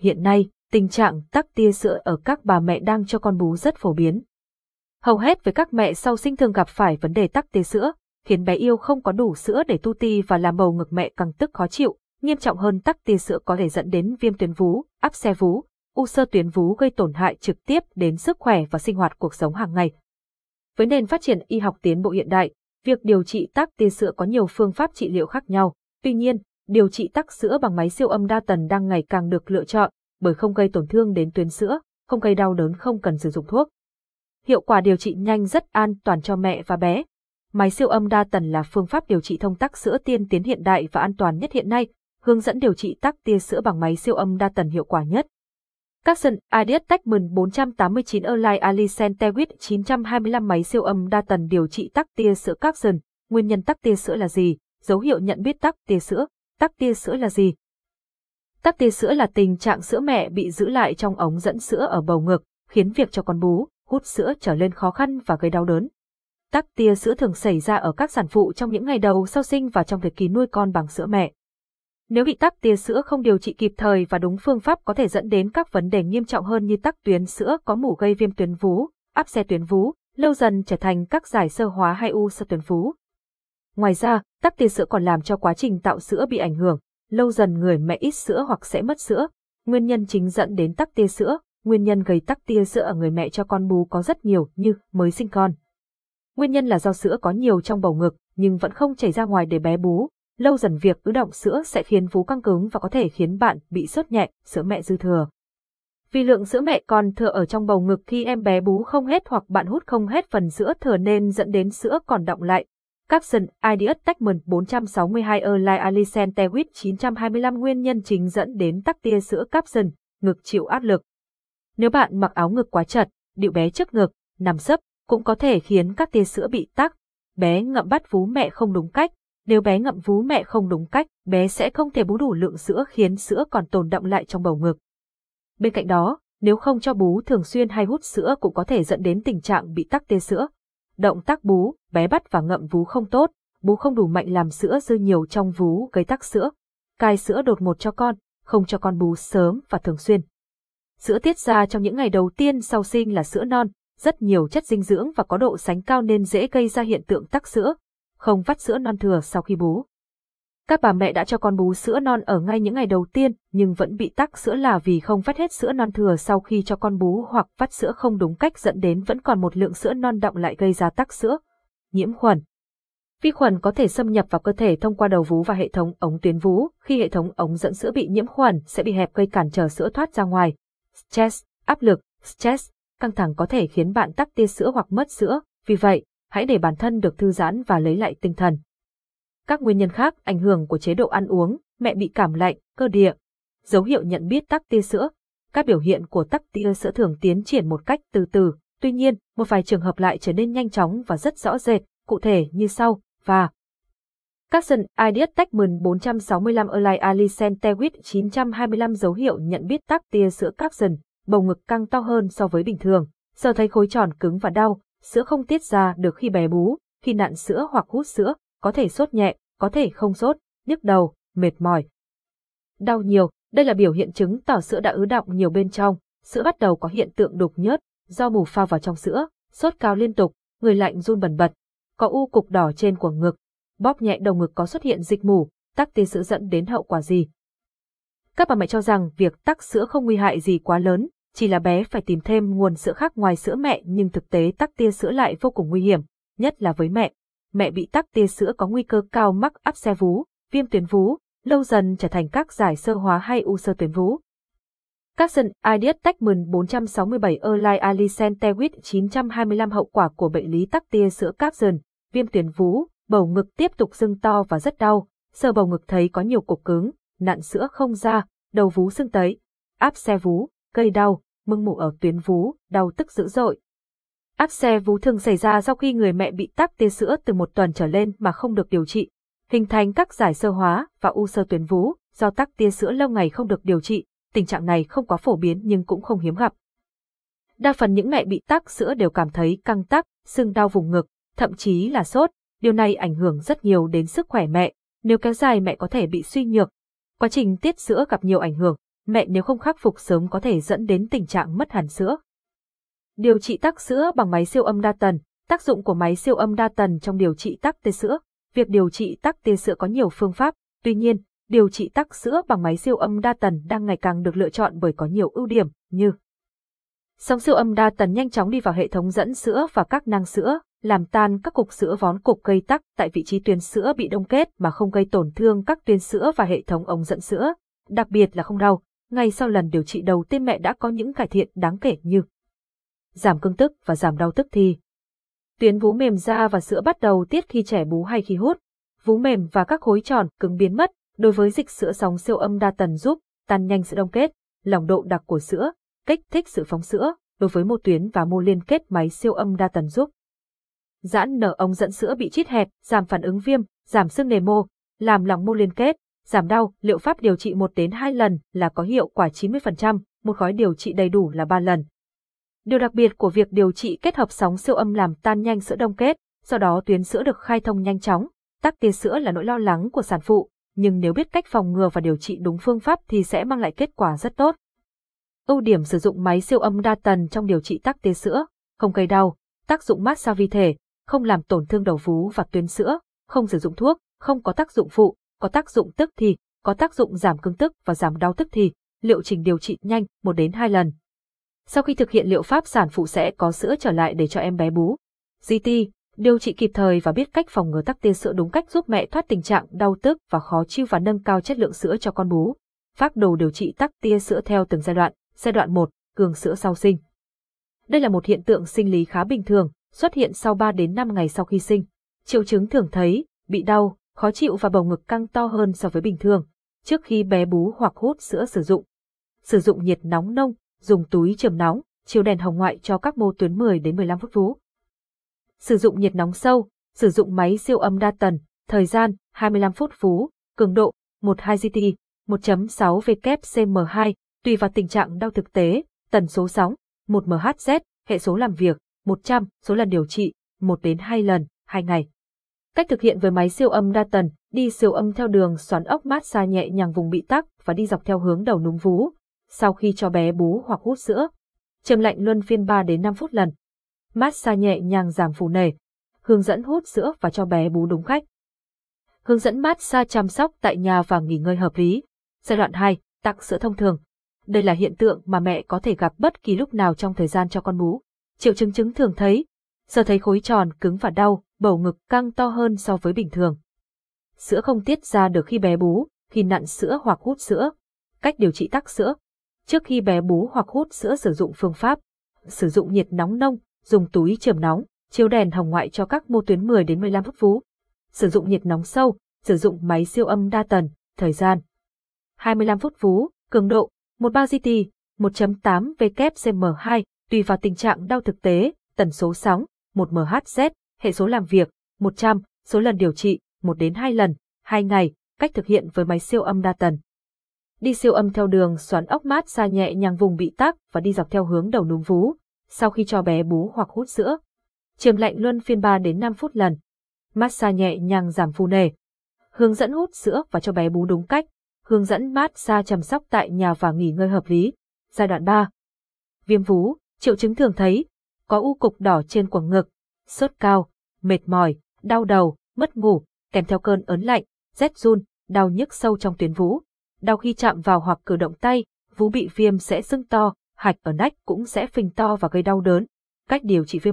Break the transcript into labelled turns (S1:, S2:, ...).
S1: hiện nay, tình trạng tắc tia sữa ở các bà mẹ đang cho con bú rất phổ biến. Hầu hết với các mẹ sau sinh thường gặp phải vấn đề tắc tia sữa, khiến bé yêu không có đủ sữa để tu ti và làm bầu ngực mẹ càng tức khó chịu, nghiêm trọng hơn tắc tia sữa có thể dẫn đến viêm tuyến vú, áp xe vú, u sơ tuyến vú gây tổn hại trực tiếp đến sức khỏe và sinh hoạt cuộc sống hàng ngày. Với nền phát triển y học tiến bộ hiện đại, việc điều trị tắc tia sữa có nhiều phương pháp trị liệu khác nhau. Tuy nhiên, điều trị tắc sữa bằng máy siêu âm đa tần đang ngày càng được lựa chọn bởi không gây tổn thương đến tuyến sữa, không gây đau đớn không cần sử dụng thuốc. Hiệu quả điều trị nhanh rất an toàn cho mẹ và bé. Máy siêu âm đa tần là phương pháp điều trị thông tắc sữa tiên tiến hiện đại và an toàn nhất hiện nay, hướng dẫn điều trị tắc tia sữa bằng máy siêu âm đa tần hiệu quả nhất. Capson Ideas Techman 489 Erlai Alicent Tewit 925 máy siêu âm đa tần điều trị tắc tia sữa Capson. Nguyên nhân tắc tia sữa là gì? Dấu hiệu nhận biết tắc tia sữa. Tắc tia sữa là gì? Tắc tia sữa là tình trạng sữa mẹ bị giữ lại trong ống dẫn sữa ở bầu ngực, khiến việc cho con bú, hút sữa trở lên khó khăn và gây đau đớn. Tắc tia sữa thường xảy ra ở các sản phụ trong những ngày đầu sau sinh và trong thời kỳ nuôi con bằng sữa mẹ. Nếu bị tắc tia sữa không điều trị kịp thời và đúng phương pháp có thể dẫn đến các vấn đề nghiêm trọng hơn như tắc tuyến sữa có mủ gây viêm tuyến vú, áp xe tuyến vú, lâu dần trở thành các giải sơ hóa hay u sơ tuyến vú. Ngoài ra, tắc tia sữa còn làm cho quá trình tạo sữa bị ảnh hưởng, lâu dần người mẹ ít sữa hoặc sẽ mất sữa. Nguyên nhân chính dẫn đến tắc tia sữa, nguyên nhân gây tắc tia sữa ở người mẹ cho con bú có rất nhiều như mới sinh con. Nguyên nhân là do sữa có nhiều trong bầu ngực nhưng vẫn không chảy ra ngoài để bé bú, lâu dần việc ứ động sữa sẽ khiến vú căng cứng và có thể khiến bạn bị sốt nhẹ, sữa mẹ dư thừa. Vì lượng sữa mẹ còn thừa ở trong bầu ngực khi em bé bú không hết hoặc bạn hút không hết phần sữa thừa nên dẫn đến sữa còn động lại. Capson Ideas Techman 462 Erlai Alicent Tewit 925 nguyên nhân chính dẫn đến tắc tia sữa Capson, ngực chịu áp lực. Nếu bạn mặc áo ngực quá chật, điệu bé trước ngực, nằm sấp, cũng có thể khiến các tia sữa bị tắc. Bé ngậm bắt vú mẹ không đúng cách, nếu bé ngậm vú mẹ không đúng cách, bé sẽ không thể bú đủ lượng sữa khiến sữa còn tồn đọng lại trong bầu ngực. Bên cạnh đó, nếu không cho bú thường xuyên hay hút sữa cũng có thể dẫn đến tình trạng bị tắc tia sữa. Động tác bú, bé bắt và ngậm vú không tốt, bú không đủ mạnh làm sữa dư nhiều trong vú gây tắc sữa. Cai sữa đột ngột cho con, không cho con bú sớm và thường xuyên. Sữa tiết ra trong những ngày đầu tiên sau sinh là sữa non, rất nhiều chất dinh dưỡng và có độ sánh cao nên dễ gây ra hiện tượng tắc sữa, không vắt sữa non thừa sau khi bú. Các bà mẹ đã cho con bú sữa non ở ngay những ngày đầu tiên nhưng vẫn bị tắc sữa là vì không vắt hết sữa non thừa sau khi cho con bú hoặc vắt sữa không đúng cách dẫn đến vẫn còn một lượng sữa non đọng lại gây ra tắc sữa. Nhiễm khuẩn Vi khuẩn có thể xâm nhập vào cơ thể thông qua đầu vú và hệ thống ống tuyến vú, khi hệ thống ống dẫn sữa bị nhiễm khuẩn sẽ bị hẹp gây cản trở sữa thoát ra ngoài. Stress, áp lực, stress, căng thẳng có thể khiến bạn tắc tia sữa hoặc mất sữa, vì vậy, hãy để bản thân được thư giãn và lấy lại tinh thần. Các nguyên nhân khác ảnh hưởng của chế độ ăn uống, mẹ bị cảm lạnh, cơ địa. Dấu hiệu nhận biết tắc tia sữa. Các biểu hiện của tắc tia sữa thường tiến triển một cách từ từ, tuy nhiên, một vài trường hợp lại trở nên nhanh chóng và rất rõ rệt, cụ thể như sau, và các Capson Ideas Techman 465 Erlai Alicent Tewit 925 dấu hiệu nhận biết tắc tia sữa các dần bầu ngực căng to hơn so với bình thường, giờ thấy khối tròn cứng và đau, sữa không tiết ra được khi bé bú, khi nặn sữa hoặc hút sữa, có thể sốt nhẹ, có thể không sốt, nhức đầu, mệt mỏi. Đau nhiều, đây là biểu hiện chứng tỏ sữa đã ứ động nhiều bên trong, sữa bắt đầu có hiện tượng đục nhớt, do mù pha vào trong sữa, sốt cao liên tục, người lạnh run bần bật, có u cục đỏ trên của ngực, bóp nhẹ đầu ngực có xuất hiện dịch mù, tắc tia sữa dẫn đến hậu quả gì. Các bà mẹ cho rằng việc tắc sữa không nguy hại gì quá lớn, chỉ là bé phải tìm thêm nguồn sữa khác ngoài sữa mẹ nhưng thực tế tắc tia sữa lại vô cùng nguy hiểm, nhất là với mẹ. Mẹ bị tắc tia sữa có nguy cơ cao mắc áp xe vú, viêm tuyến vú, lâu dần trở thành các giải sơ hóa hay u sơ tuyến vú. Capson Ideas Techman 467 Erlai Alicent Tewit 925 hậu quả của bệnh lý tắc tia sữa Capson, viêm tuyến vú, bầu ngực tiếp tục sưng to và rất đau, sờ bầu ngực thấy có nhiều cục cứng, nặn sữa không ra, đầu vú sưng tấy, áp xe vú, gây đau, mưng mủ ở tuyến vú, đau tức dữ dội. Áp xe vú thường xảy ra sau khi người mẹ bị tắc tia sữa từ một tuần trở lên mà không được điều trị, hình thành các giải sơ hóa và u sơ tuyến vú do tắc tia sữa lâu ngày không được điều trị. Tình trạng này không quá phổ biến nhưng cũng không hiếm gặp. Đa phần những mẹ bị tắc sữa đều cảm thấy căng tắc, sưng đau vùng ngực, thậm chí là sốt. Điều này ảnh hưởng rất nhiều đến sức khỏe mẹ. Nếu kéo dài mẹ có thể bị suy nhược. Quá trình tiết sữa gặp nhiều ảnh hưởng, mẹ nếu không khắc phục sớm có thể dẫn đến tình trạng mất hẳn sữa. Điều trị tắc sữa bằng máy siêu âm đa tần, tác dụng của máy siêu âm đa tần trong điều trị tắc tia sữa. Việc điều trị tắc tia sữa có nhiều phương pháp, tuy nhiên, điều trị tắc sữa bằng máy siêu âm đa tần đang ngày càng được lựa chọn bởi có nhiều ưu điểm như Sóng siêu âm đa tần nhanh chóng đi vào hệ thống dẫn sữa và các nang sữa, làm tan các cục sữa vón cục gây tắc tại vị trí tuyến sữa bị đông kết mà không gây tổn thương các tuyến sữa và hệ thống ống dẫn sữa, đặc biệt là không đau. Ngay sau lần điều trị đầu tiên mẹ đã có những cải thiện đáng kể như giảm cương tức và giảm đau tức thì. Tuyến vú mềm da và sữa bắt đầu tiết khi trẻ bú hay khi hút. Vú mềm và các khối tròn cứng biến mất, đối với dịch sữa sóng siêu âm đa tần giúp tan nhanh sự đông kết, lòng độ đặc của sữa, kích thích sự phóng sữa, đối với mô tuyến và mô liên kết máy siêu âm đa tần giúp. Giãn nở ống dẫn sữa bị chít hẹp, giảm phản ứng viêm, giảm sưng nề mô, làm lòng mô liên kết, giảm đau, liệu pháp điều trị 1 đến 2 lần là có hiệu quả 90%, một gói điều trị đầy đủ là 3 lần. Điều đặc biệt của việc điều trị kết hợp sóng siêu âm làm tan nhanh sữa đông kết, sau đó tuyến sữa được khai thông nhanh chóng. Tắc tia sữa là nỗi lo lắng của sản phụ, nhưng nếu biết cách phòng ngừa và điều trị đúng phương pháp thì sẽ mang lại kết quả rất tốt. Ưu điểm sử dụng máy siêu âm đa tần trong điều trị tắc tia sữa, không gây đau, tác dụng mát vi thể, không làm tổn thương đầu vú và tuyến sữa, không sử dụng thuốc, không có tác dụng phụ, có tác dụng tức thì, có tác dụng giảm cứng tức và giảm đau tức thì, liệu trình điều trị nhanh, 1 đến 2 lần. Sau khi thực hiện liệu pháp sản phụ sẽ có sữa trở lại để cho em bé bú. GT, điều trị kịp thời và biết cách phòng ngừa tắc tia sữa đúng cách giúp mẹ thoát tình trạng đau tức và khó chịu và nâng cao chất lượng sữa cho con bú. Phác đồ điều trị tắc tia sữa theo từng giai đoạn. Giai đoạn 1, cường sữa sau sinh. Đây là một hiện tượng sinh lý khá bình thường, xuất hiện sau 3 đến 5 ngày sau khi sinh. Triệu chứng thường thấy, bị đau, khó chịu và bầu ngực căng to hơn so với bình thường, trước khi bé bú hoặc hút sữa sử dụng. Sử dụng nhiệt nóng nông, dùng túi chườm nóng, chiếu đèn hồng ngoại cho các mô tuyến 10 đến 15 phút vú. Sử dụng nhiệt nóng sâu, sử dụng máy siêu âm đa tần, thời gian 25 phút vú, cường độ 12 GT, 1.6 WCM2, tùy vào tình trạng đau thực tế, tần số sóng, 1 MHz, hệ số làm việc, 100, số lần điều trị, 1 đến 2 lần, 2 ngày. Cách thực hiện với máy siêu âm đa tần, đi siêu âm theo đường xoắn ốc mát xa nhẹ nhàng vùng bị tắc và đi dọc theo hướng đầu núm vú. Sau khi cho bé bú hoặc hút sữa, châm lạnh luân phiên 3 đến 5 phút lần. massage nhẹ nhàng giảm phù nề. Hướng dẫn hút sữa và cho bé bú đúng cách. Hướng dẫn massage chăm sóc tại nhà và nghỉ ngơi hợp lý. Giai đoạn 2, tặng sữa thông thường. Đây là hiện tượng mà mẹ có thể gặp bất kỳ lúc nào trong thời gian cho con bú. Triệu chứng chứng thường thấy, giờ thấy khối tròn cứng và đau, bầu ngực căng to hơn so với bình thường. Sữa không tiết ra được khi bé bú, khi nặn sữa hoặc hút sữa. Cách điều trị tắc sữa. Trước khi bé bú hoặc hút sữa sử dụng phương pháp, sử dụng nhiệt nóng nông, dùng túi chườm nóng, chiếu đèn hồng ngoại cho các mô tuyến 10 đến 15 phút vú. Sử dụng nhiệt nóng sâu, sử dụng máy siêu âm đa tần, thời gian 25 phút vú, cường độ 13 GT, 1.8 WCM2, tùy vào tình trạng đau thực tế, tần số sóng, 1 MHz, hệ số làm việc, 100, số lần điều trị, 1 đến 2 lần, 2 ngày, cách thực hiện với máy siêu âm đa tần. Đi siêu âm theo đường xoắn ốc mát xa nhẹ nhàng vùng bị tắc và đi dọc theo hướng đầu núm vú, sau khi cho bé bú hoặc hút sữa. Chiêm lạnh luân phiên 3 đến 5 phút lần. Massage nhẹ nhàng giảm phù nề. Hướng dẫn hút sữa và cho bé bú đúng cách. Hướng dẫn mát xa chăm sóc tại nhà và nghỉ ngơi hợp lý. Giai đoạn 3. Viêm vú, triệu chứng thường thấy, có u cục đỏ trên quầng ngực, sốt cao, mệt mỏi, đau đầu, mất ngủ, kèm theo cơn ớn lạnh, rét run, đau nhức sâu trong tuyến vú. Đau khi chạm vào hoặc cử động tay, vú bị viêm sẽ sưng to, hạch ở nách cũng sẽ phình to và gây đau đớn. Cách điều trị viêm